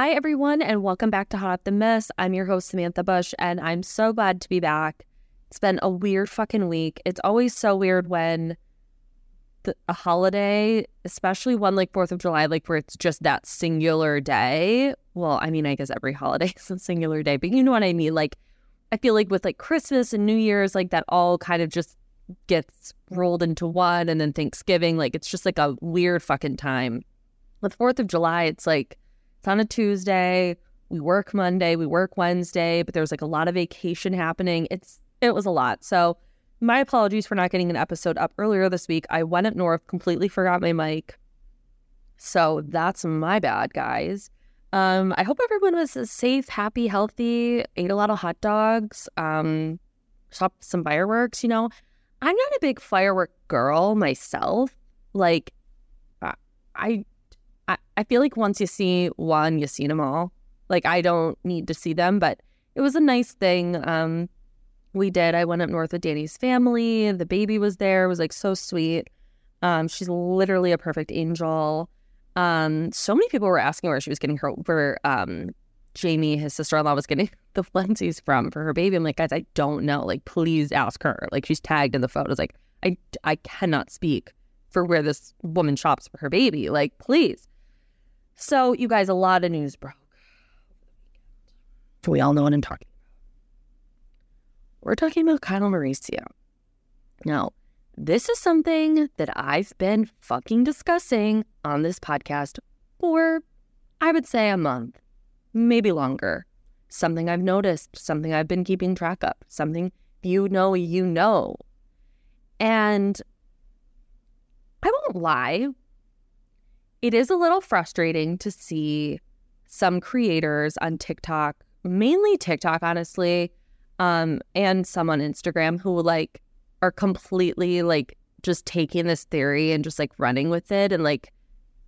Hi, everyone, and welcome back to Hot Off the Mess. I'm your host, Samantha Bush, and I'm so glad to be back. It's been a weird fucking week. It's always so weird when the, a holiday, especially one like 4th of July, like where it's just that singular day. Well, I mean, I guess every holiday is a singular day, but you know what I mean? Like, I feel like with like Christmas and New Year's, like that all kind of just gets rolled into one, and then Thanksgiving, like it's just like a weird fucking time. With 4th of July, it's like, it's on a Tuesday. We work Monday, we work Wednesday, but there's like a lot of vacation happening. It's it was a lot. So my apologies for not getting an episode up earlier this week. I went up north, completely forgot my mic. So that's my bad, guys. Um, I hope everyone was safe, happy, healthy, ate a lot of hot dogs, um, shot some fireworks, you know. I'm not a big firework girl myself. Like I I, I feel like once you see one, you've seen them all. Like I don't need to see them, but it was a nice thing. Um, we did. I went up north with Danny's family. The baby was there. It was like so sweet. Um, she's literally a perfect angel. Um, so many people were asking where she was getting her where um Jamie, his sister in law, was getting the flensies from for her baby. I'm like, guys, I don't know. Like, please ask her. Like, she's tagged in the photos. Like, I I cannot speak for where this woman shops for her baby. Like, please. So, you guys, a lot of news broke. We all know what I'm talking about. We're talking about Kyle Mauricio. Now, this is something that I've been fucking discussing on this podcast for, I would say, a month, maybe longer. Something I've noticed, something I've been keeping track of, something you know, you know. And I won't lie, it is a little frustrating to see some creators on TikTok, mainly TikTok, honestly, um, and some on Instagram who like are completely like just taking this theory and just like running with it and like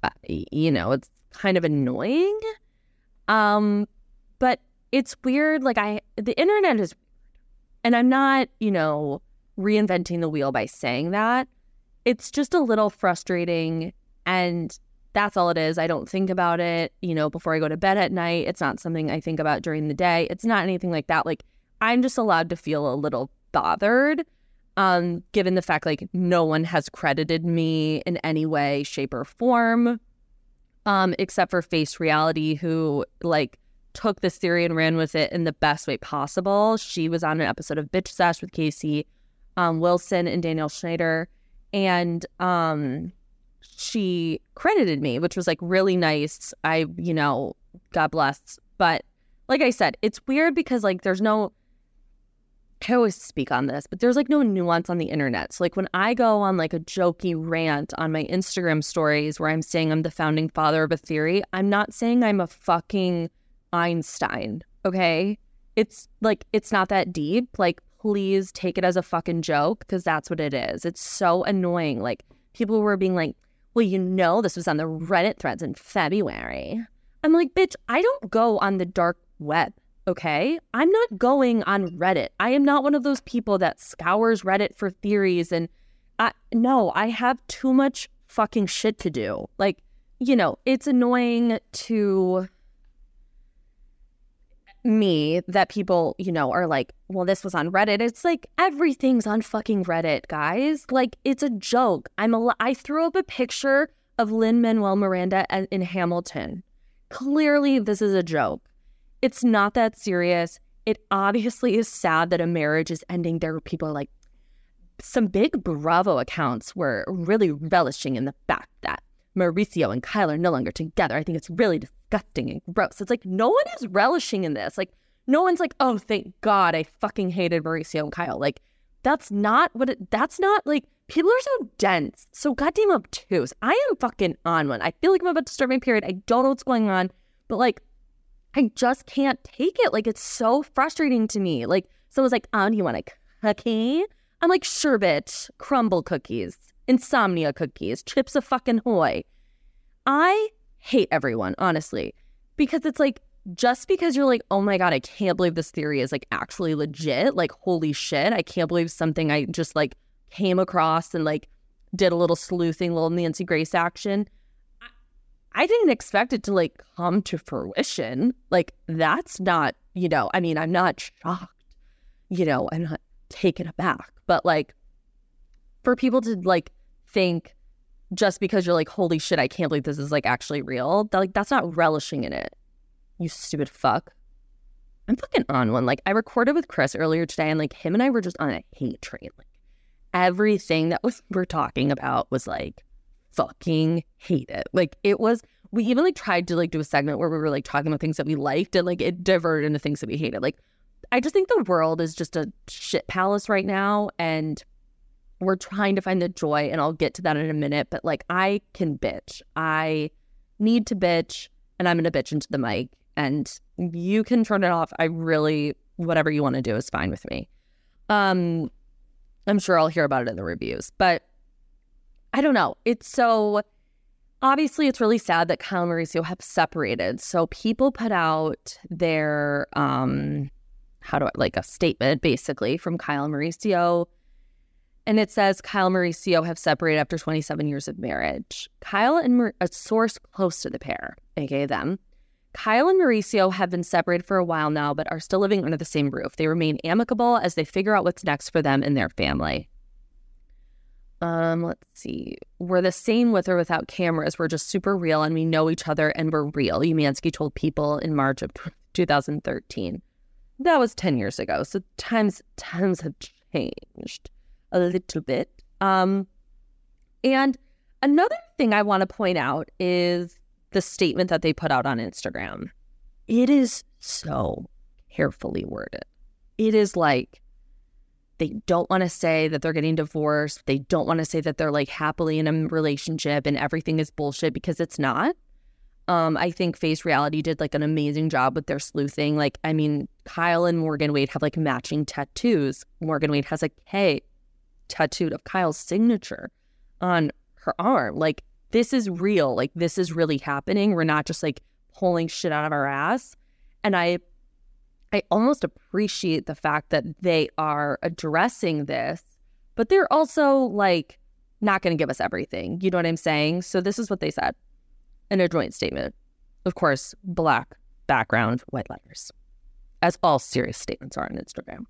uh, you know it's kind of annoying. Um but it's weird like i the internet is and i'm not you know reinventing the wheel by saying that. It's just a little frustrating and that's all it is. I don't think about it, you know, before I go to bed at night. It's not something I think about during the day. It's not anything like that. Like I'm just allowed to feel a little bothered um given the fact like no one has credited me in any way shape or form um except for face reality who like took this theory and ran with it in the best way possible she was on an episode of bitch sesh with casey um wilson and danielle schneider and um she credited me, which was like really nice. I, you know, God bless. But like I said, it's weird because like there's no I always speak on this, but there's like no nuance on the internet. So like when I go on like a jokey rant on my Instagram stories where I'm saying I'm the founding father of a theory, I'm not saying I'm a fucking Einstein, okay? It's like it's not that deep. Like please take it as a fucking joke because that's what it is. It's so annoying. Like people were being like, well, you know, this was on the Reddit threads in February. I'm like, bitch, I don't go on the dark web, okay? I'm not going on Reddit. I am not one of those people that scours Reddit for theories. And I, no, I have too much fucking shit to do. Like, you know, it's annoying to me that people, you know, are like, well, this was on Reddit. It's like everything's on fucking Reddit, guys. Like it's a joke. I'm a I threw up a picture of Lin Manuel Miranda in Hamilton. Clearly, this is a joke. It's not that serious. It obviously is sad that a marriage is ending. There were people like some big Bravo accounts were really relishing in the fact that Mauricio and Kyle are no longer together. I think it's really disgusting and gross. It's like no one is relishing in this. Like no one's like, oh, thank God, I fucking hated Mauricio and Kyle. Like that's not what it. That's not like people are so dense, so goddamn obtuse. I am fucking on one. I feel like I'm about to start my period. I don't know what's going on, but like I just can't take it. Like, it's so frustrating to me. Like, someone's like, oh, do you want a cookie? I'm like, bitch. Crumbl cookies, insomnia cookies, chips of fucking hoy. I hate everyone, honestly, because it's like, just because you're like, oh my God, I can't believe this theory is like actually legit. Like, holy shit, I can't believe something I just like came across and like did a little sleuthing, little Nancy Grace action. I didn't expect it to like come to fruition. Like, that's not, you know, I mean, I'm not shocked, you know, I'm not taken aback, but like for people to like think just because you're like, holy shit, I can't believe this is like actually real, that, like, that's not relishing in it you stupid fuck. I'm fucking on one. Like I recorded with Chris earlier today, and like him and I were just on a hate train. Like everything that was we're talking about was like fucking hate it. Like it was. We even like tried to like do a segment where we were like talking about things that we liked, and like it diverted into things that we hated. Like I just think the world is just a shit palace right now, and we're trying to find the joy. And I'll get to that in a minute. But like I can bitch. I need to bitch, and I'm gonna bitch into the mic and you can turn it off. I really, whatever you want to do is fine with me. Um, I'm sure I'll hear about it in the reviews, but I don't know. It's so obviously it's really sad that Kyle and Mauricio have separated. So people put out their um how do I like a statement basically from Kyle and Mauricio. And it says Kyle Mauricio have separated after 27 years of marriage. Kyle and Mar- a source close to the pair, aka them, Kyle and Mauricio have been separated for a while now, but are still living under the same roof. They remain amicable as they figure out what's next for them and their family. Um, let's see. We're the same with or without cameras. We're just super real and we know each other and we're real. Umansky told people in March of 2013. That was 10 years ago. So times times have changed a little bit. Um, and another thing I want to point out is the statement that they put out on Instagram. It is so carefully worded. It is like they don't want to say that they're getting divorced. They don't want to say that they're like happily in a relationship and everything is bullshit because it's not. Um, I think Face Reality did like an amazing job with their sleuthing. Like, I mean, Kyle and Morgan Wade have like matching tattoos. Morgan Wade has a K tattooed of Kyle's signature on her arm. Like, this is real. Like this is really happening. We're not just like pulling shit out of our ass. And I I almost appreciate the fact that they are addressing this, but they're also like not going to give us everything. You know what I'm saying? So this is what they said in a joint statement. Of course, black background, white letters, as all serious statements are on Instagram.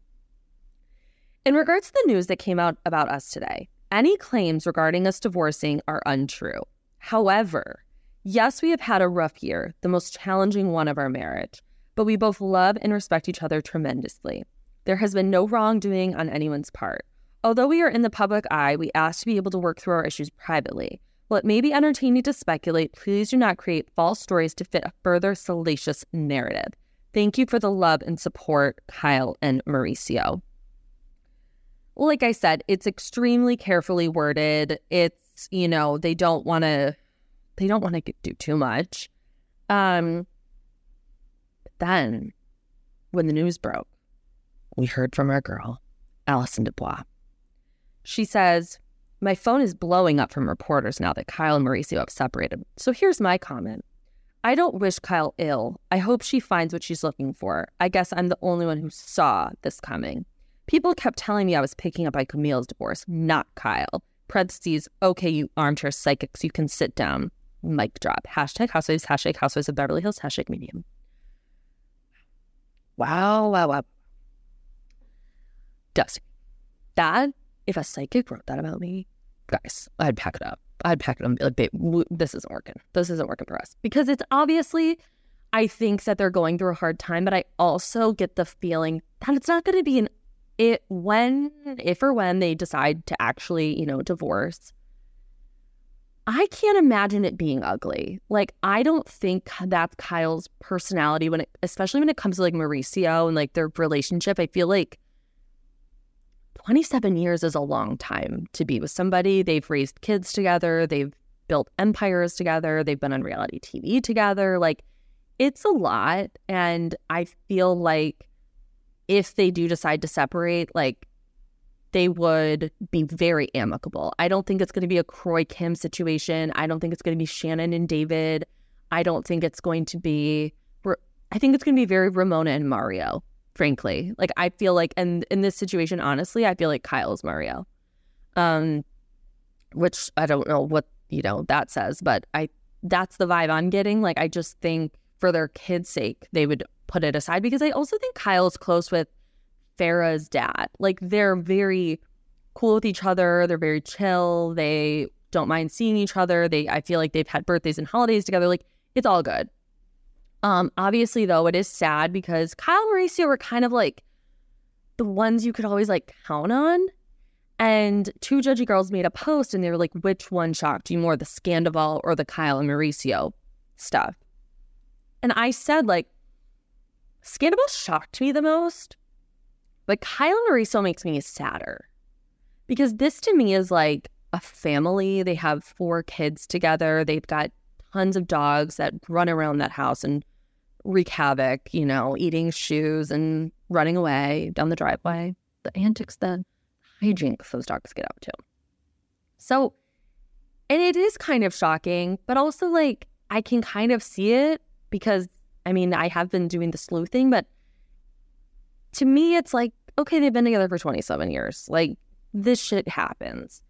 In regards to the news that came out about us today, any claims regarding us divorcing are untrue. However, yes, we have had a rough year, the most challenging one of our marriage, but we both love and respect each other tremendously. There has been no wrongdoing on anyone's part. Although we are in the public eye, we ask to be able to work through our issues privately. While it may be entertaining to speculate, please do not create false stories to fit a further salacious narrative. Thank you for the love and support, Kyle and Mauricio. Like I said, it's extremely carefully worded. It's you know, they don't want to they don't want to do too much. Um then when the news broke, we heard from our girl, Allison Dubois. She says, My phone is blowing up from reporters now that Kyle and Mauricio have separated. So here's my comment. I don't wish Kyle ill. I hope she finds what she's looking for. I guess I'm the only one who saw this coming. People kept telling me I was picking up by Camille's divorce, not Kyle parentheses, okay, you armchair psychics, you can sit down. Mic drop. Hashtag housewives, hashtag housewives of Beverly Hills, hashtag medium. Wow, wow, wow. Dusty. That, if a psychic wrote that about me, guys, I'd pack it up. I'd pack it up like, babe, this isn't working. This isn't working for us. Because it's obviously, I think that they're going through a hard time, but I also get the feeling that it's not going to be an it when if or when they decide to actually, you know, divorce, I can't imagine it being ugly. Like I don't think that's Kyle's personality when it especially when it comes to like Mauricio and like their relationship. I feel like 27 years is a long time to be with somebody. They've raised kids together, they've built empires together, they've been on reality TV together. Like it's a lot. And I feel like if they do decide to separate, like they would be very amicable. I don't think it's going to be a Kroy Kim situation. I don't think it's going to be Shannon and David. I don't think it's going to be, I think it's going to be very Ramona and Mario, frankly. Like, I feel like, and in this situation, honestly, I feel like Kyle's Mario. Um, which I don't know what, you know, that says, but I, that's the vibe I'm getting. Like, I just think for their kids' sake, they would put it aside because I also think Kyle's close with Farrah's dad. Like they're very cool with each other. They're very chill. They don't mind seeing each other. They I feel like they've had birthdays and holidays together. Like it's all good. Um, obviously though, it is sad because Kyle and Mauricio were kind of like the ones you could always like count on. And two judgy girls made a post and they were like, which one shocked you more, the Scandoval or the Kyle and Mauricio stuff? And I said, like, Scandoval shocked me the most but Kyle Mauricio makes me sadder because this to me is like a family. They have four kids together. They've got tons of dogs that run around that house and wreak havoc, you know, eating shoes and running away down the driveway. The antics, the hijinks those dogs get up to. So, and it is kind of shocking, but also like I can kind of see it because I mean, I have been doing the sleuthing, but to me, it's like, okay, they've been together for 27 years. Like, this shit happens.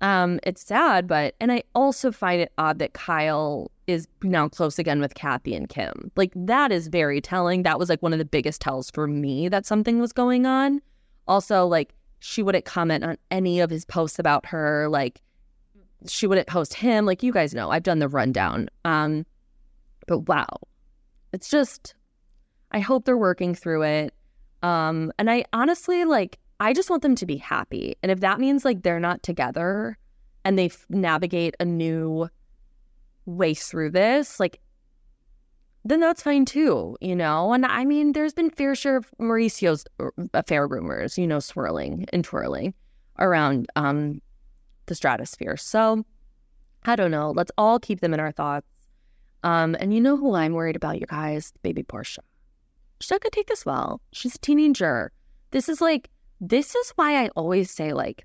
Um, it's sad, but, and I also find it odd that Kyle is now close again with Kathy and Kim. Like, that is very telling. That was like one of the biggest tells for me that something was going on. Also, like, she wouldn't comment on any of his posts about her. Like, she wouldn't post him. Like, you guys know, I've done the rundown. Um, but wow, it's just, I hope they're working through it. Um, and I honestly like, I just want them to be happy. And if that means like they're not together and they f- navigate a new way through this, like, then that's fine too, you know? And I mean, there's been fair share of Mauricio's uh, affair rumors, you know, swirling and twirling around um, the stratosphere. So I don't know. Let's all keep them in our thoughts. Um, and you know who I'm worried about, you guys? Baby Portia she's not gonna take this well. She's a teenager. This is like, this is why I always say, like,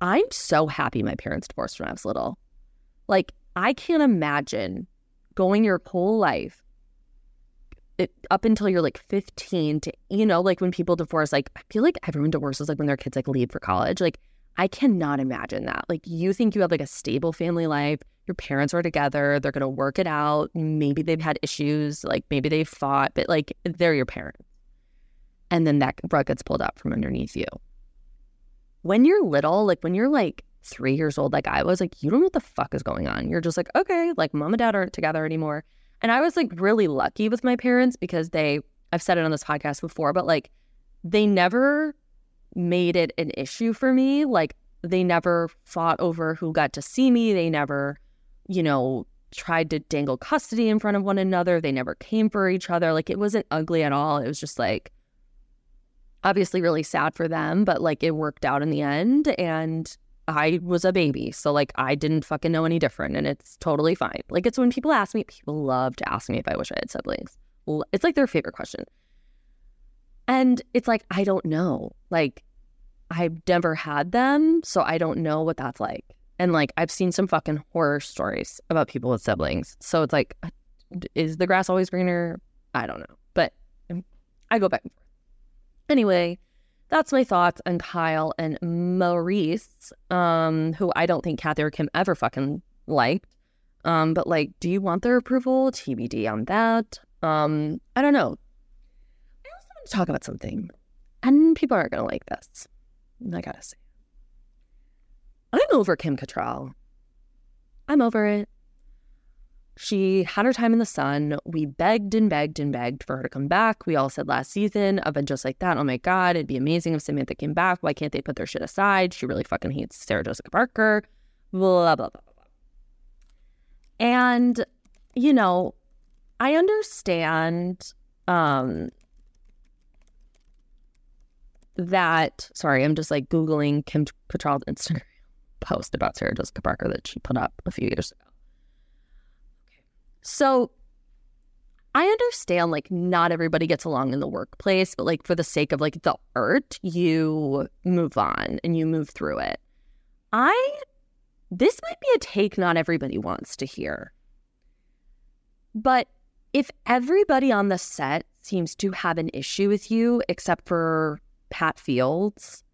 I'm so happy my parents divorced when I was little. Like, I can't imagine going your whole life it, up until you're like 15 to, you know, like when people divorce, like, I feel like everyone divorces like when their kids like leave for college. Like, I cannot imagine that. Like, you think you have like a stable family life, your parents are together, they're going to work it out. Maybe they've had issues, like maybe they fought, but like they're your parents. And then that rug gets pulled out from underneath you. When you're little, like when you're like three years old, like I was, like, you don't know what the fuck is going on. You're just like, okay, like mom and dad aren't together anymore. And I was like really lucky with my parents because they, I've said it on this podcast before, but like they never made it an issue for me. Like they never fought over who got to see me. They never you know, tried to dangle custody in front of one another. They never came for each other. Like it wasn't ugly at all. It was just like obviously really sad for them, but like it worked out in the end. And I was a baby. So like I didn't fucking know any different and it's totally fine. Like it's when people ask me, people love to ask me if I wish I had siblings. It's like their favorite question. And it's like, I don't know. Like I've never had them. So I don't know what that's like. And like I've seen some fucking horror stories about people with siblings. So it's like, is the grass always greener? I don't know. But um, I go back and forth. Anyway, that's my thoughts on Kyle and Maurice, um, who I don't think Kathy or Kim ever fucking liked. Um, but like, do you want their approval? TBD on that. Um, I don't know. I also want to talk about something, and people aren't gonna like this. I gotta say. I'm over Kim Cattrall. I'm over it. She had her time in the sun. We begged and begged and begged for her to come back. We all said last season, I've been just like that. Oh my God, it'd be amazing if Samantha came back. Why can't they put their shit aside? She really fucking hates Sarah Jessica Parker. Blah, blah, blah, blah. And, you know, I understand um, that. Sorry, I'm just like Googling Kim Cattrall's Instagram post about Sarah Jessica Parker that she put up a few years ago. So I understand like not everybody gets along in the workplace, but like for the sake of like the art, you move on and you move through it. I this might be a take not everybody wants to hear. But if everybody on the set seems to have an issue with you except for Pat Fields,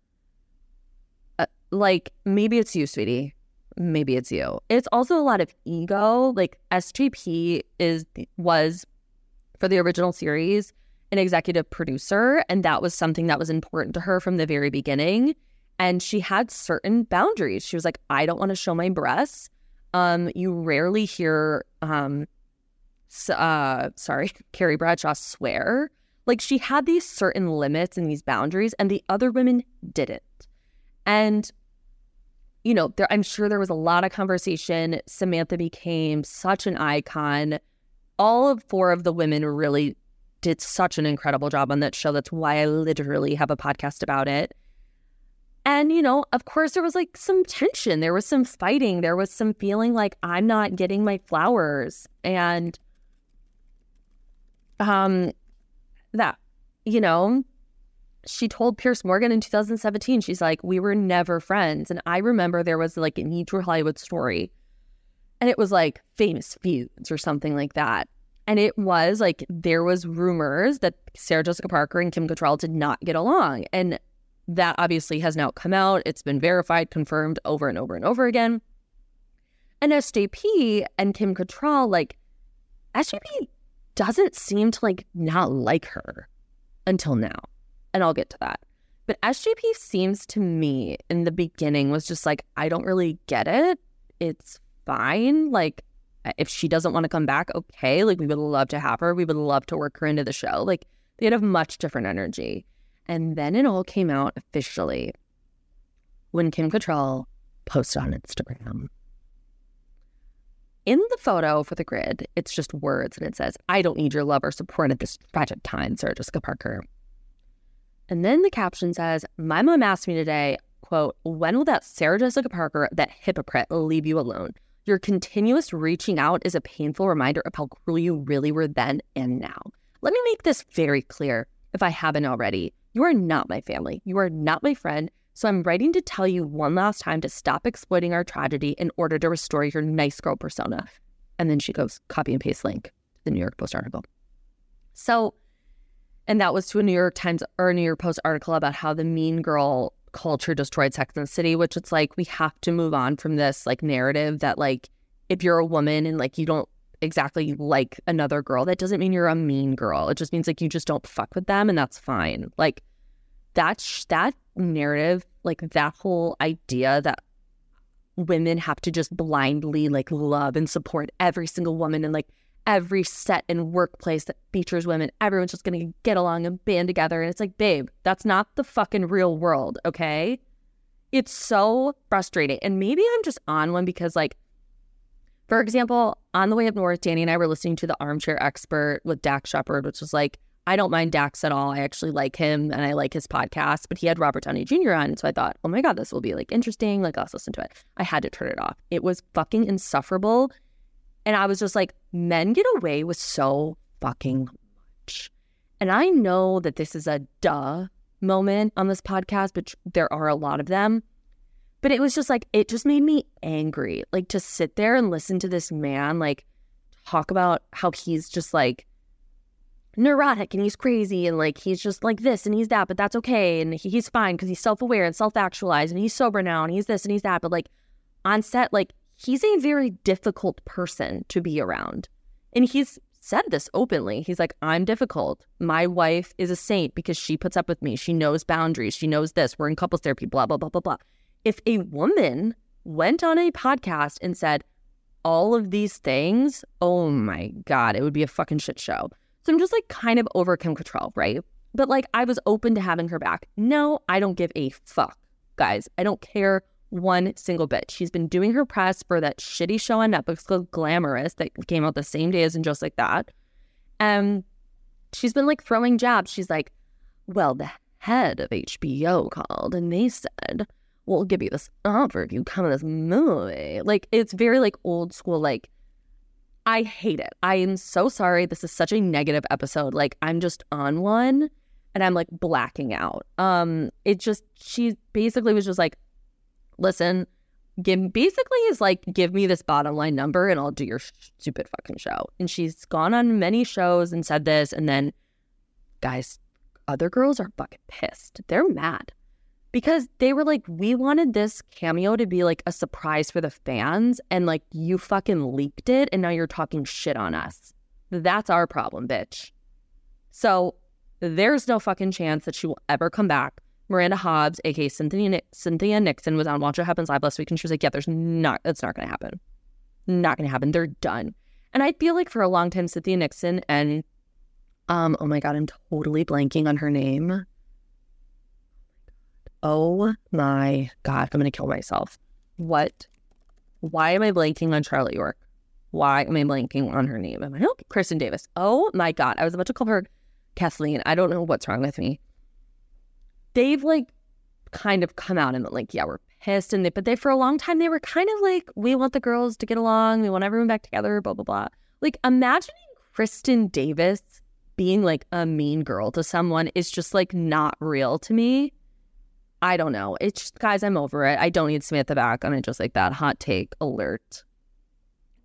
like maybe it's you, sweetie. Maybe it's you. It's also a lot of ego. Like SJP is was for the original series an executive producer, and that was something that was important to her from the very beginning. And she had certain boundaries. She was like, I don't want to show my breasts. Um, you rarely hear um uh sorry, Carrie Bradshaw swear. Like she had these certain limits and these boundaries, and the other women didn't. And you know, there, I'm sure there was a lot of conversation. Samantha became such an icon. All of four of the women really did such an incredible job on that show. That's why I literally have a podcast about it. And, you know, of course, there was like some tension. There was some fighting. There was some feeling like I'm not getting my flowers. And, um, that, you know, she told Piers Morgan in 2017, she's like, we were never friends. And I remember there was like an E True Hollywood story, and it was like famous feuds or something like that. And it was like there was rumors that Sarah Jessica Parker and Kim Cattrall did not get along. And that obviously has now come out. It's been verified, confirmed over and over and over again. And SJP and Kim Cattrall, like, SJP doesn't seem to like not like her until now. And I'll get to that. But SJP seems to me in the beginning was just like, I don't really get it. It's fine. Like, uh, if she doesn't want to come back, okay. Like, we would love to have her. We would love to work her into the show. Like, they'd have much different energy. And then it all came out officially when Kim Cattrall posted on Instagram. In the photo for the grid, it's just words and it says, I don't need your love or support at this tragic time, Sarah Jessica Parker. And then the caption says, My mom asked me today, quote, when will that Sarah Jessica Parker, that hypocrite, leave you alone? Your continuous reaching out is a painful reminder of how cruel you really were then and now. Let me make this very clear if I haven't already. You are not my family. You are not my friend. So I'm writing to tell you one last time to stop exploiting our tragedy in order to restore your nice girl persona. And then she goes, copy and paste link to the New York Post article. So, and that was to a New York Times or a New York Post article about how the mean girl culture destroyed Sex and the City, which it's like we have to move on from this like narrative that like if you're a woman and like you don't exactly like another girl, that doesn't mean you're a mean girl. It just means like you just don't fuck with them and that's fine. Like that that narrative, like that whole idea that women have to just blindly like love and support every single woman and like every set and workplace that features women, everyone's just gonna get along and band together. And it's like, babe, that's not the fucking real world, okay? It's so frustrating. And maybe I'm just on one because like for example, on the way up north, Danny and I were listening to the Armchair Expert with Dax Shepard, which was like, I don't mind Dax at all. I actually like him and I like his podcast, but he had Robert Downey Jr. on. So I thought, oh my God, this will be like interesting. Like, let's listen to it. I had to turn it off. It was fucking insufferable. And I was just like, men get away with so fucking much. And I know that this is a duh moment on this podcast, but there are a lot of them. But it was just like, it just made me angry. Like to sit there and listen to this man, like, talk about how he's just like neurotic and he's crazy and like he's just like this and he's that, but that's okay. And he's fine because he's self aware and self actualized and he's sober now and he's this and he's that. But like on set, like he's a very difficult person to be around. And he's said this openly. He's like, I'm difficult. My wife is a saint because she puts up with me. She knows boundaries. She knows this. We're in couples therapy, blah, blah, blah, blah, blah if a woman went on a podcast and said all of these things, oh my God, it would be a fucking shit show. So I'm just like kind of over Kim Cattrall, right? But like I was open to having her back. No, I don't give a fuck, guys. I don't care one single bit. She's been doing her press for that shitty show on Netflix called Glamorous that came out the same day as and just like that. And she's been like throwing jabs. She's like, well, the head of HBO called and they said we'll give you this offer if you come in this movie. Like it's very like old school, like I hate it. I am so sorry. This is such a negative episode. Like I'm just on one and I'm like blacking out. Um it just she basically was just like listen, give basically is like give me this bottom line number and I'll do your stupid fucking show. And she's gone on many shows and said this and then guys, other girls are fucking pissed. They're mad because they were like, we wanted this cameo to be like a surprise for the fans, and like you fucking leaked it, and now you're talking shit on us. That's our problem, bitch. So there's no fucking chance that she will ever come back. Miranda Hobbs, aka Cynthia, Cynthia Nixon, was on Watch What Happens Live last week, and she was like, "Yeah, there's not. That's not going to happen. Not going to happen. They're done." And I feel like for a long time, Cynthia Nixon and um, oh my god, I'm totally blanking on her name. Oh my God, I'm to kill myself. What? Why am I blanking on Charlotte York? Why am I blanking on her name? Am I okay? Kristin Davis. Oh my God. I was about to call her Kathleen. I don't know what's wrong with me. They've like kind of come out and like, yeah, we're pissed. And they, but they, for a long time, they were kind of like, we want the girls to get along. We want everyone back together, blah, blah, blah. Like imagining Kristin Davis being like a mean girl to someone is just like not real to me. I don't know. It's just, guys, I'm over it. I don't need Samantha back on it just like that. Hot take alert.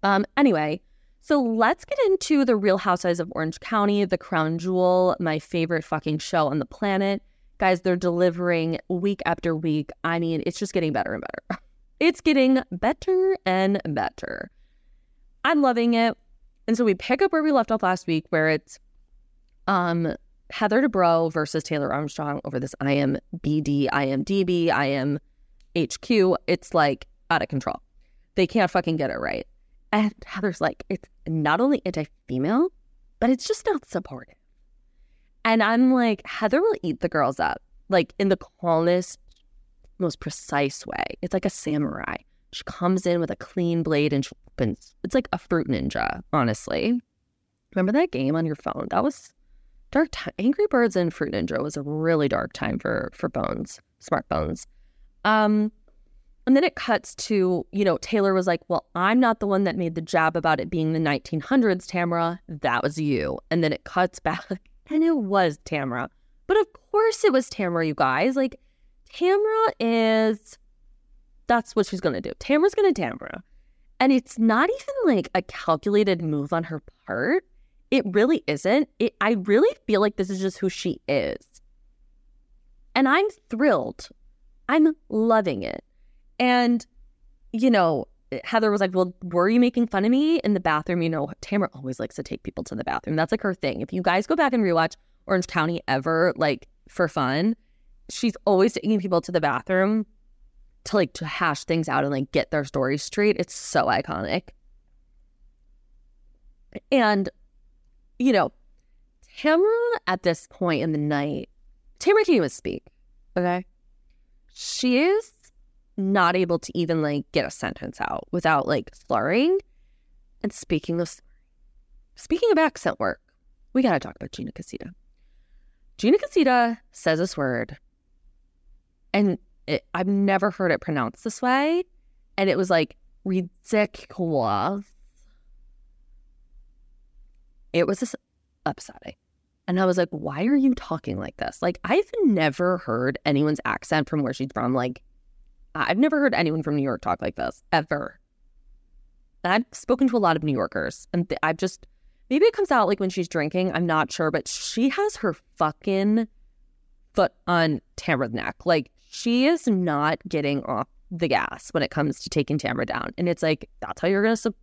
Um, anyway, so let's get into the Real Housewives of Orange County, the crown jewel, my favorite fucking show on the planet. Guys, they're delivering week after week. I mean, it's just getting better and better. It's getting better and better. I'm loving it. And so we pick up where we left off last week, where it's um Heather Dubrow versus Taylor Armstrong over this I am IMBD, IMDB, IMHQ. It's like out of control. They can't fucking get it right. And Heather's like, it's not only anti female, but it's just not supportive. And I'm like, Heather will eat the girls up, like in the calmest, most precise way. It's like a samurai. She comes in with a clean blade and opens. It's like a fruit ninja, honestly. Remember that game on your phone? That was dark time. Angry Birds and Fruit Ninja was a really dark time for for Bones, Smart Bones. Um, and then it cuts to you know Taylor was like, "Well, I'm not the one that made the jab about it being the 1900s, Tamra. That was you." And then it cuts back, and it was Tamra. But of course, it was Tamra. You guys, like Tamra is. That's what she's gonna do. Tamra's gonna Tamra. And it's not even like a calculated move on her part it really isn't. It, I really feel like this is just who she is. And I'm thrilled. I'm loving it. And, you know, Heather was like, Well, were you making fun of me in the bathroom? You know, Tamra always likes to take people to the bathroom. That's like her thing. If you guys go back and rewatch Orange County ever, like for fun, she's always taking people to the bathroom to like to hash things out and like get their stories straight. It's so iconic. And you know, Tamra at this point in the night, Tamra can't even speak. Okay. She is not able to even like get a sentence out without like slurring. And speaking of speaking of accent work, we gotta talk about Gina Casita. Gina Casita says this word, and it, I've never heard it pronounced this way. And it was like ridiculous it was just upsetting. And I was like, why are you talking like this? Like, I've never heard anyone's accent from where she's from. Like, I've never heard anyone from New York talk like this ever. I've spoken to a lot of New Yorkers, and th- I've just maybe it comes out like when she's drinking. I'm not sure, but she has her fucking foot on Tamra's neck. Like, she is not getting off the gas when it comes to taking Tamra down. And it's like, that's how you're to su-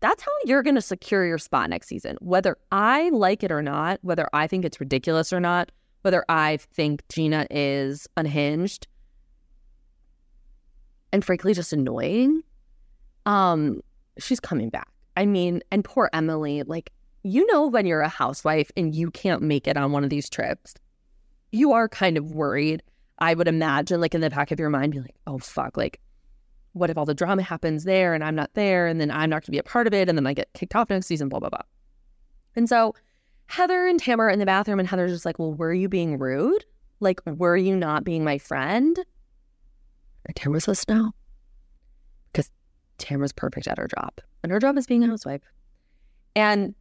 that's how you're going to secure your spot next season. Whether I like it or not, whether I think it's ridiculous or not, whether I think Gina is unhinged and frankly just annoying, um, she's coming back. I mean, and poor Emily, like, you know, when you're a housewife and you can't make it on one of these trips, you are kind of worried. I would imagine, like, in the back of your mind, be like, oh, fuck, like, what if all the drama happens there and I'm not there and then I'm not going to be a part of it and then I get kicked off next season, blah, blah, blah. And so Heather and Tamra are in the bathroom and Heather's just like, well, were you being rude? Like, were you not being my friend? And Tamra says no. Because Tamra's perfect at her job. And her job is being a mm-hmm. housewife. And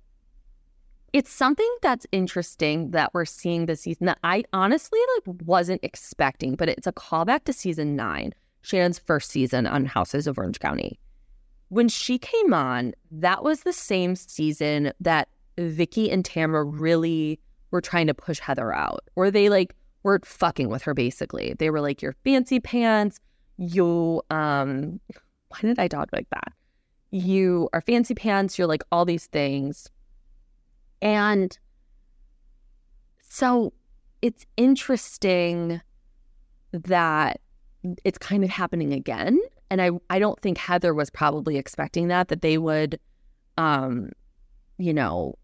it's something that's interesting that we're seeing this season that I honestly like wasn't expecting, but it's a callback to season nine, Shannon's first season on Houses of Orange County. When she came on, that was the same season that Vicki and Tamra really were trying to push Heather out, or they like weren't fucking with her basically. They were like, Your fancy pants, you um why did I talk like that? You are fancy pants, you're like all these things. And so it's interesting that it's kind of happening again. And I, I don't think Heather was probably expecting that, that they would, um, you know,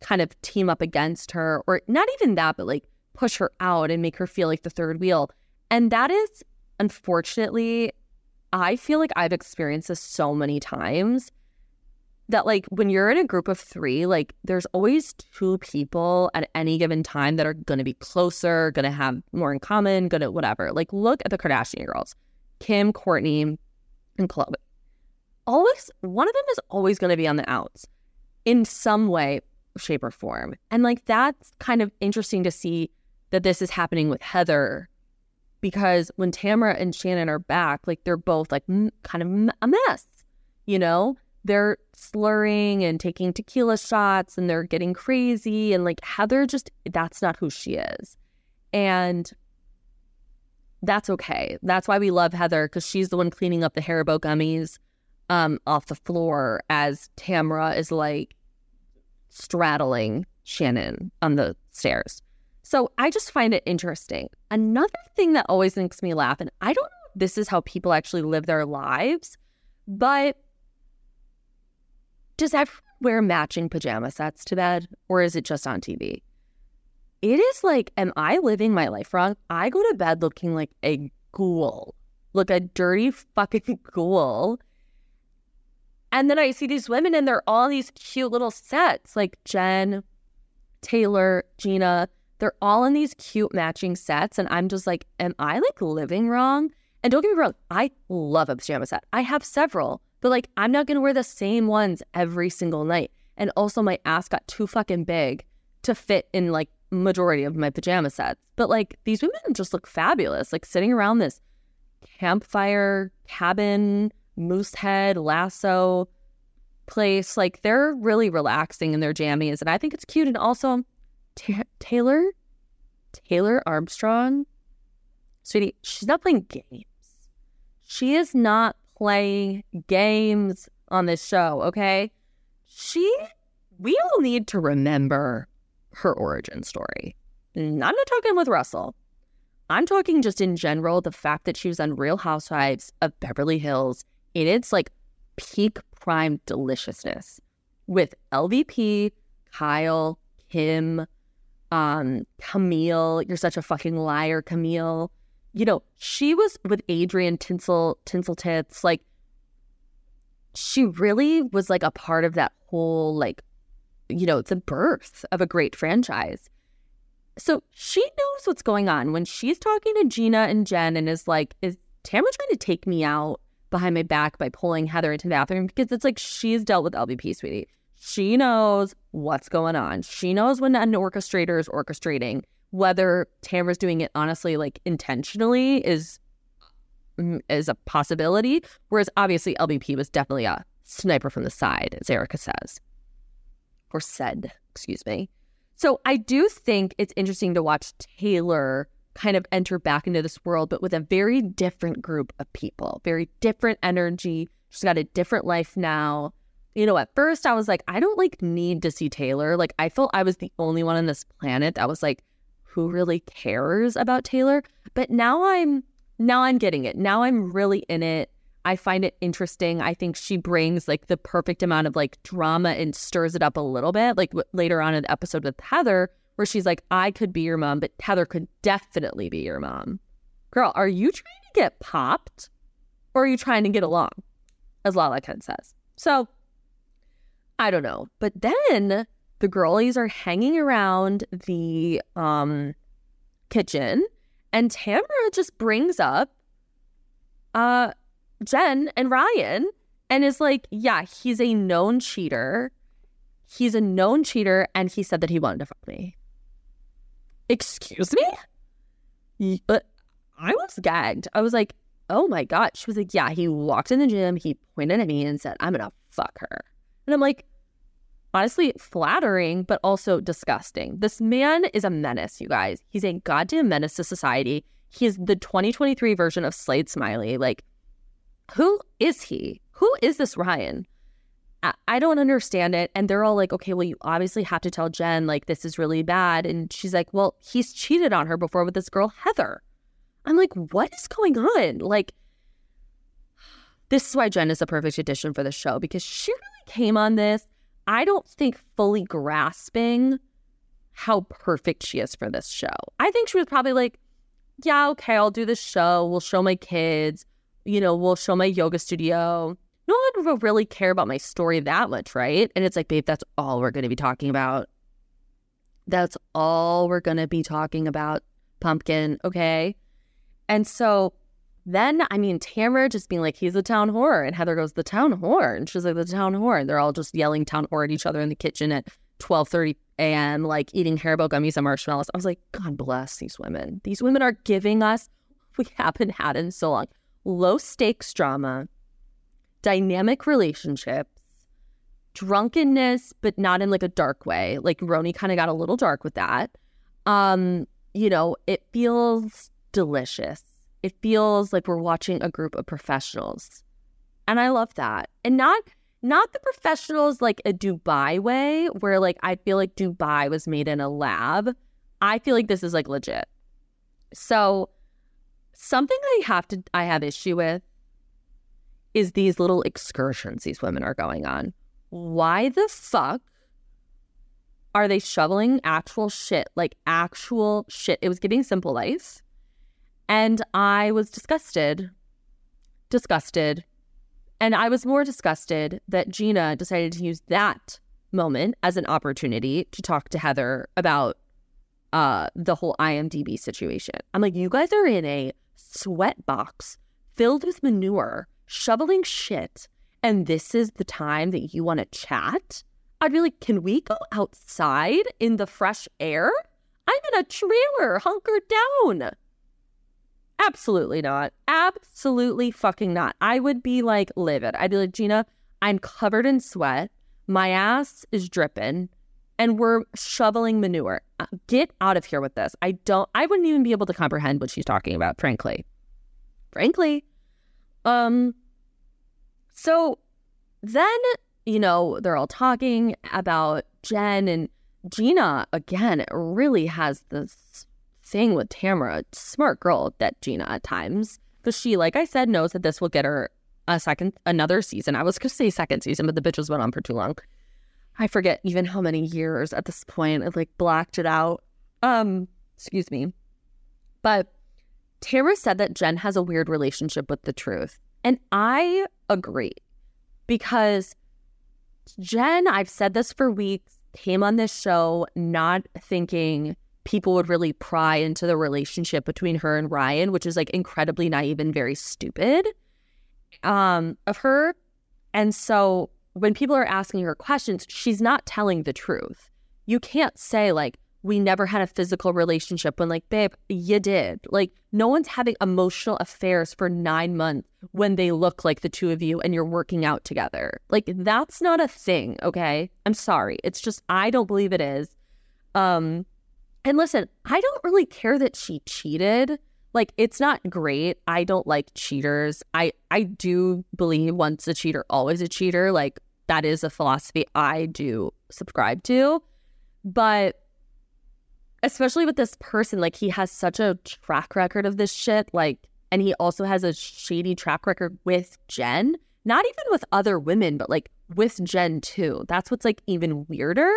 kind of team up against her, or not even that, but like push her out and make her feel like the third wheel. And that is, unfortunately, I feel like I've experienced this so many times that like when you're in a group of three, like there's always two people at any given time that are gonna be closer, gonna have more in common, gonna whatever. Like look at the Kardashian girls, Kim, Kourtney, and Khloe. Always one of them is always gonna be on the outs in some way, shape, or form. And like that's kind of interesting to see that this is happening with Heather because when Tamra and Shannon are back, like they're both like m- kind of a mess, you know? they're slurring and taking tequila shots and they're getting crazy and like Heather just that's not who she is. And that's okay. That's why we love Heather because she's the one cleaning up the Haribo gummies um, off the floor as Tamra is like straddling Shannon on the stairs. So I just find it interesting. Another thing that always makes me laugh, and I don't know this is how people actually live their lives, but does everyone wear matching pajama sets to bed or is it just on TV? It is like, am I living my life wrong? I go to bed looking like a ghoul, like a dirty fucking ghoul. And then I see these women and they're all these cute little sets like Jen, Taylor, Gina. They're all in these cute matching sets. And I'm just like, am I like living wrong? And don't get me wrong, I love a pajama set. I have several. But like, I'm not gonna wear the same ones every single night. And also, my ass got too fucking big to fit in like majority of my pajama sets. But like, these women just look fabulous, like sitting around this campfire cabin, moose head, lasso place. Like, they're really relaxing in their jammies. And I think it's cute. And also, Taylor, Taylor Armstrong, sweetie, she's not playing games. She is not playing games on this show, okay? She, we all need to remember her origin story. I'm not talking with Russell. I'm talking just in general the fact that she was on Real Housewives of Beverly Hills in its like peak prime deliciousness with LVP, Kyle, Kim, um, Camille. You're such a fucking liar, Camille you know, she was with Adrienne Tinsel Tinsel Tits, like she really was like a part of that whole like, you know, the birth of a great franchise. So she knows what's going on when she's talking to Gina and Jen and is like, is Tamra trying to take me out behind my back by pulling Heather into the bathroom? Because it's like she's dealt with LVP, sweetie. She knows what's going on. She knows when an orchestrator is orchestrating whether Tamra's doing it honestly, like intentionally, is mm, is a possibility. Whereas obviously LVP was definitely a sniper from the side, as Erika says, or said, excuse me. So I do think it's interesting to watch Taylor kind of enter back into this world, but with a very different group of people, very different energy. She's got a different life now. You know, at first I was like, I don't like need to see Taylor. Like I felt I was the only one on this planet that was like, who really cares about Taylor. But now I'm now I'm getting it. Now I'm really in it. I find it interesting. I think she brings like the perfect amount of like drama and stirs it up a little bit. Like w- later on in the episode with Heather, where she's like, I could be your mom, but Heather could definitely be your mom. Girl, are you trying to get popped or are you trying to get along? As Lala Kent says. So I don't know. But then the girlies are hanging around the um, kitchen, and Tamra just brings up uh, Jen and Ryan and is like, Yeah, he's a known cheater. he's a known cheater and he said that he wanted to fuck me. Excuse me? But I was gagged. I was like, oh my God. She was like, yeah, he walked in the gym, he pointed at me and said, I'm gonna fuck her. And I'm like, honestly flattering, but also disgusting. This man is a menace, you guys. He's a goddamn menace to society. He is the 2023 version of Slade Smiley. Like, who is he? Who is this Ryan? I, I don't understand it. And they're all like, okay, well, you obviously have to tell Jen, like, this is really bad. And she's like, well, he's cheated on her before with this girl, Heather. I'm like, what is going on? Like, this is why Jen is a perfect addition for the show because she really came on this I don't think fully grasping how perfect she is for this show. I think she was probably like, yeah, okay, I'll do this show. We'll show my kids, you know, we'll show my yoga studio. No one will really care about my story that much, right? And it's like, babe, that's all we're going to be talking about. That's all we're going to be talking about, pumpkin, okay? And so then, I mean, Tamra just being like, he's a town whore. And Heather goes, the town whore. And she's like, the town whore. And they're all just yelling town whore at each other in the kitchen at 12.30 a.m., like eating Haribo gummies and marshmallows. I was like, God bless these women. These women are giving us we haven't had in so long. Low stakes drama, dynamic relationships, drunkenness, but not in like a dark way. Like RHONY kind of got a little dark with that. Um, you know, it feels delicious it feels like we're watching a group of professionals. And I love that. And not not the professionals like a Dubai way where like I feel like Dubai was made in a lab. I feel like this is like legit. So something I have to I have issue with is these little excursions these women are going on. Why the fuck are they shoveling actual shit? Like actual shit. It was giving simple life. And I was disgusted, disgusted. And I was more disgusted that Gina decided to use that moment as an opportunity to talk to Heather about uh, the whole IMDb situation. I'm like, you guys are in a sweat box filled with manure, shoveling shit, and this is the time that you want to chat? I'd be like, can we go outside in the fresh air? I'm in a trailer, hunkered down. Absolutely not. Absolutely fucking not. I would be like livid. I'd be like, Gina, I'm covered in sweat. My ass is dripping and we're shoveling manure. Uh, get out of here with this. I don't, I wouldn't even be able to comprehend what she's talking about, frankly. Frankly. Um, so then, you know, they're all talking about Jen and Gina again It really has this thing with Tamra. Smart girl, that Gina at times. Because she, like I said, knows that this will get her a second, another season. I was going to say second season, but the bitch was went on for too long. I forget even how many years at this point. I like blacked it out. Um, excuse me. But Tamra said that Jen has a weird relationship with the truth. And I agree because Jen, I've said this for weeks, came on this show not thinking people would really pry into the relationship between her and Ryan, which is like incredibly naive and very stupid um, of her. And so when people are asking her questions, she's not telling the truth. You can't say, like, we never had a physical relationship when, like, babe, you did. Like, no one's having emotional affairs for nine months when they look like the two of you and you're working out together. Like, that's not a thing, okay? I'm sorry. It's just, I don't believe it is. Um, and listen, I don't really care that she cheated. Like it's not great. I don't like cheaters. I I do believe once a cheater always a cheater. Like that is a philosophy I do subscribe to. But especially with this person, like he has such a track record of this shit, like and he also has a shady track record with Jen. Not even with other women, but like with Jen too. That's what's like even weirder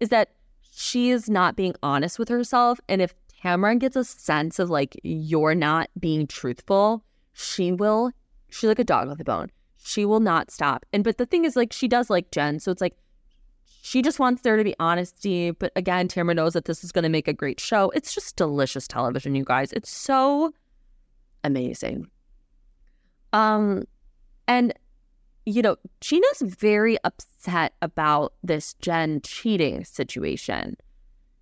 is that she is not being honest with herself. And if Tamra gets a sense of like, you're not being truthful, she will, she's like a dog with a bone. She will not stop. And, but the thing is, like, she does like Jen. So it's like, she just wants there to be honesty. But again, Tamra knows that this is going to make a great show. It's just delicious television, you guys. It's so amazing. Um, and you know, Gina's very upset about this Jen cheating situation.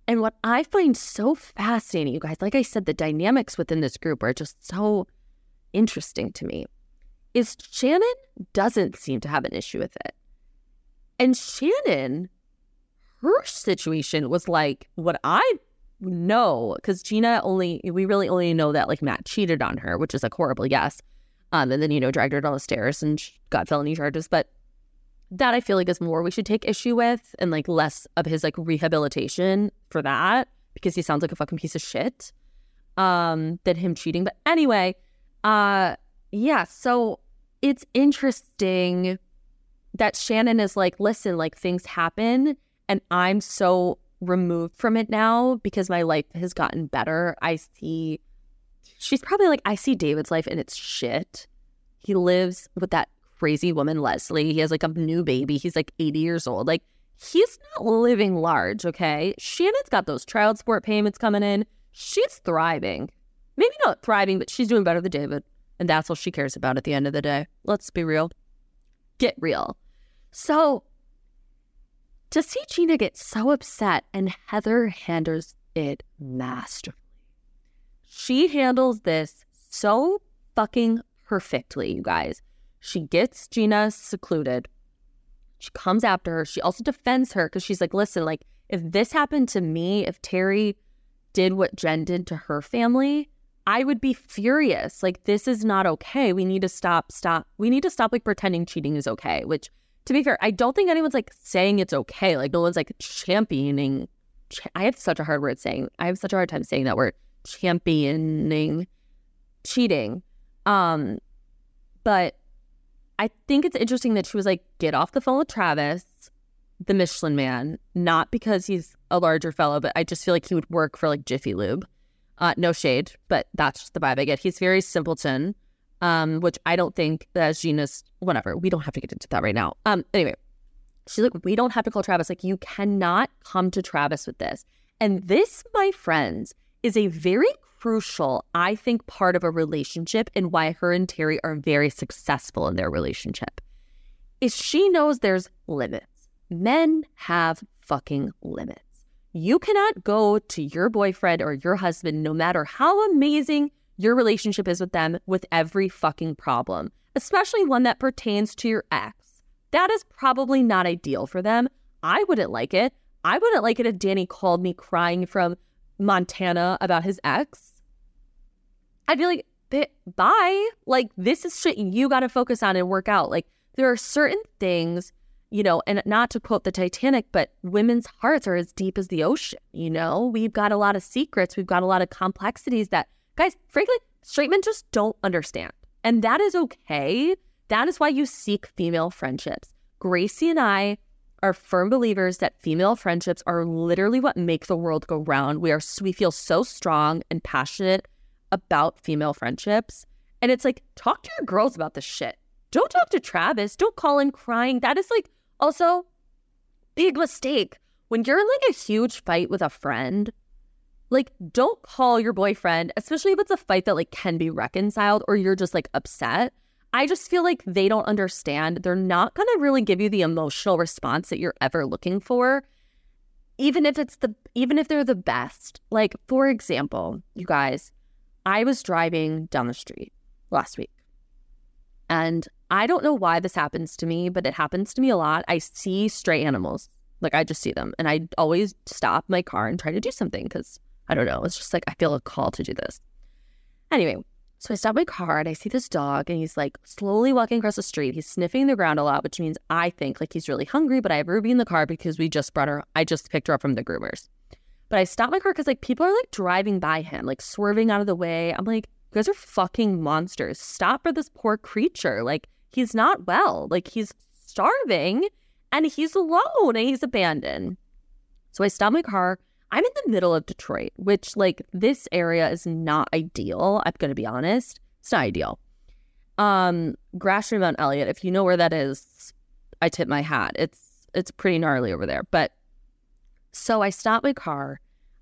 And what I find so fascinating, you guys, like I said, the dynamics within this group are just so interesting to me, is Shannon doesn't seem to have an issue with it. And Shannon, her situation was like what I know, because Gina only, we really only know that like Matt cheated on her, which is like horrible, yes. Um, and then, you know, dragged her down the stairs and got felony charges. But that I feel like is more we should take issue with and like less of his like rehabilitation for that because he sounds like a fucking piece of shit um than him cheating. But anyway, uh yeah, so it's interesting that Shannon is like, listen, like things happen and I'm so removed from it now because my life has gotten better. I see she's probably like, I see David's life and it's shit. He lives with that crazy woman, Leslie. He has like a new baby. He's like 80 years old. Like, he's not living large, okay? Shannon's got those child support payments coming in. She's thriving. Maybe not thriving, but she's doing better than David. And that's all she cares about at the end of the day. Let's be real. Get real. So, to see Gina get so upset and Heather handles it masterfully. She handles this so fucking perfectly, you guys. She gets Gina secluded. She comes after her. She also defends her because she's like, listen, like, if this happened to me, if Terry did what Jen did to her family, I would be furious. Like, this is not okay. We need to stop, stop. We need to stop, like, pretending cheating is okay, which, to be fair, I don't think anyone's, like, saying it's okay. Like, no one's, like, championing. I have such a hard word saying, I have such a hard time saying that word championing cheating. Um, but I think it's interesting that she was like, get off the phone with Travis, the Michelin man, not because he's a larger fellow, but I just feel like he would work for like Jiffy Lube. Uh, no shade, but that's just the vibe I get. He's very simpleton, um, which I don't think that Gina's whatever. We don't have to get into that right now. Um, anyway, she's like, we don't have to call Travis. Like, you cannot come to Travis with this. And this, my friends, is a very crucial, I think, part of a relationship and why her and Terry are very successful in their relationship. Is she knows there's limits. Men have fucking limits. You cannot go to your boyfriend or your husband, no matter how amazing your relationship is with them, with every fucking problem, especially one that pertains to your ex. That is probably not ideal for them. I wouldn't like it. I wouldn't like it if Danny called me crying from Montana about his ex, I'd be like, bye. Like, this is shit you got to focus on and work out. Like, there are certain things, you know, and not to quote the Titanic, but women's hearts are as deep as the ocean. You know, we've got a lot of secrets, we've got a lot of complexities that, guys, frankly, straight men just don't understand. And that is okay. That is why you seek female friendships. Gracie and I are firm believers that female friendships are literally what make the world go round. We are we feel so strong and passionate about female friendships. And it's like, talk to your girls about this shit. Don't talk to Travis. Don't call him crying. That is like also big mistake. When you're in like a huge fight with a friend, like don't call your boyfriend, especially if it's a fight that like can be reconciled or you're just like upset. I just feel like they don't understand. They're not going to really give you the emotional response that you're ever looking for. Even if it's the even if they're the best. Like for example, you guys, I was driving down the street last week. And I don't know why this happens to me, but it happens to me a lot. I see stray animals. Like I just see them and I always stop my car and try to do something cuz I don't know, it's just like I feel a call to do this. Anyway, so I stop my car and I see this dog and he's like slowly walking across the street. He's sniffing the ground a lot, which means I think like he's really hungry, but I have Ruby in the car because we just brought her, I just picked her up from the groomers. But I stop my car because like people are like driving by him, like swerving out of the way. I'm like, you guys are fucking monsters. Stop for this poor creature. Like he's not well. Like he's starving and he's alone and he's abandoned. So I stop my car I'm in the middle of Detroit, which like this area is not ideal. I'm to be honest. It's not ideal. Um, Gratiot Mount Elliott, if you know where that is, I tip my hat. It's it's pretty gnarly over there. But so I stop my car.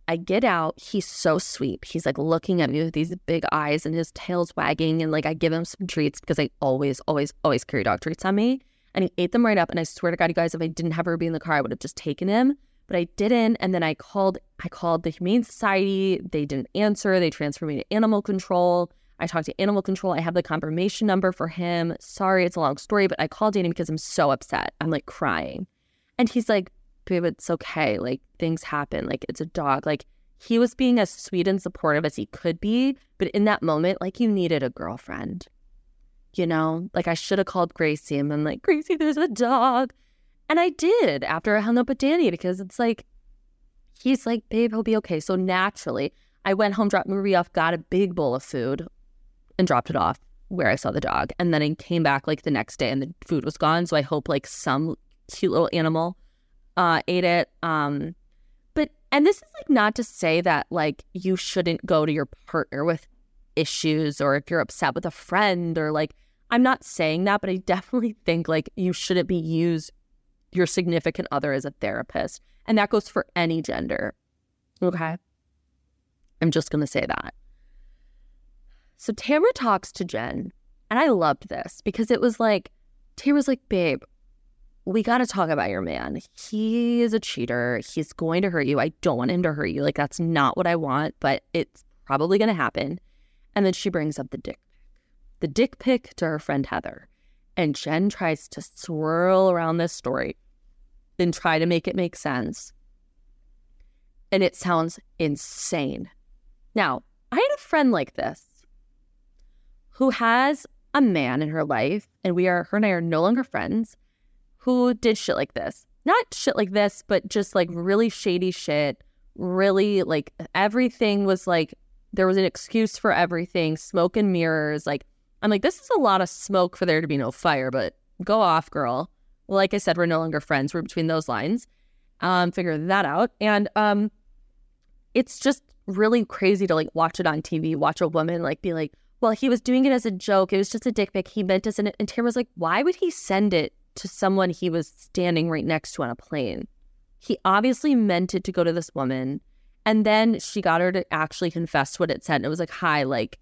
I get out. He's so sweet. He's like looking at me with these big eyes and his tail's wagging. And like I give him some treats because I always, always, always carry dog treats on me. and he ate them right up. And I swear to God, you guys, if I didn't have Ruby in the car, I would have just taken him. But I didn't. And then I called I called the Humane Society. They didn't answer. They transferred me to animal control. I talked to animal control. I have the confirmation number for him. Sorry, it's a long story, but I called Danny because I'm so upset. I'm like crying. And he's like, babe, it's okay. Like things happen. Like it's a dog. Like he was being as sweet and supportive as he could be. But in that moment, like you needed a girlfriend. You know, like I should have called Gracie and been like, Gracie, there's a dog. And I did after I hung up with Danny because it's like, he's like, babe, he'll be okay. So naturally, I went home, dropped Marie off, got a big bowl of food, and dropped it off where I saw the dog. And then I came back like the next day and the food was gone. So I hope like some cute little animal uh, ate it. Um, but, and this is like not to say that like you shouldn't go to your partner with issues or if you're upset with a friend or like, I'm not saying that, but I definitely think like you shouldn't be used your significant other as a therapist. And that goes for any gender. Okay. I'm just going to say that. So Tamra talks to Jen, and I loved this because it was like, Tamra's like, babe, we got to talk about your man. He is a cheater. He's going to hurt you. I don't want him to hurt you. Like, that's not what I want, but it's probably going to happen. And then she brings up the dick pic, the dick pic to her friend Heather. And Jen tries to swirl around this story and try to make it make sense. And it sounds insane. Now, I had a friend like this who has a man in her life, and we are, her and I are no longer friends, who did shit like this. Not shit like this, but just like really shady shit. Really, like everything was like, there was an excuse for everything, smoke and mirrors. Like, I'm like, this is a lot of smoke for there to be no fire, but go off, girl. Like I said, we're no longer friends. We're between those lines. Um, figure that out. And um, it's just really crazy to like watch it on TV, watch a woman like be like, well, he was doing it as a joke. It was just a dick pic. He meant it. And Tim was like, why would he send it to someone he was standing right next to on a plane? He obviously meant it to go to this woman. And then she got her to actually confess what it said. And it was like, hi, like,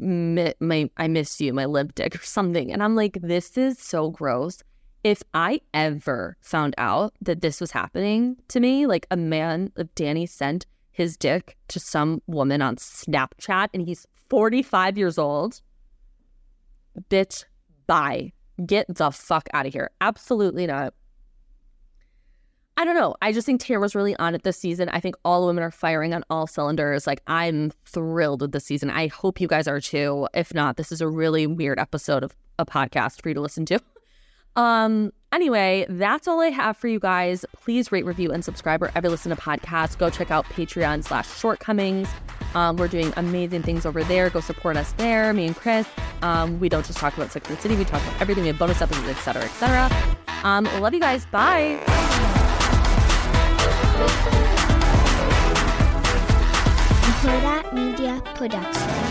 my, my I miss you, my lip dick or something. And I'm like, this is so gross. If I ever found out that this was happening to me, like a man, if Danny sent his dick to some woman on Snapchat and he's 45 years old. Bitch, bye. Get the fuck out of here. Absolutely not. I don't know. I just think Tara was really on it this season. I think all women are firing on all cylinders. Like, I'm thrilled with the season. I hope you guys are too. If not, this is a really weird episode of a podcast for you to listen to. Um, anyway, that's all I have for you guys. Please rate, review, and subscribe wherever you listen to podcasts. Go check out Patreon slash shortcomings. Um, we're doing amazing things over there. Go support us there, me and Chris. Um, we don't just talk about Sex and City, we talk about everything. We have bonus episodes, etc., etc. Um, love you guys. Bye. Media Production.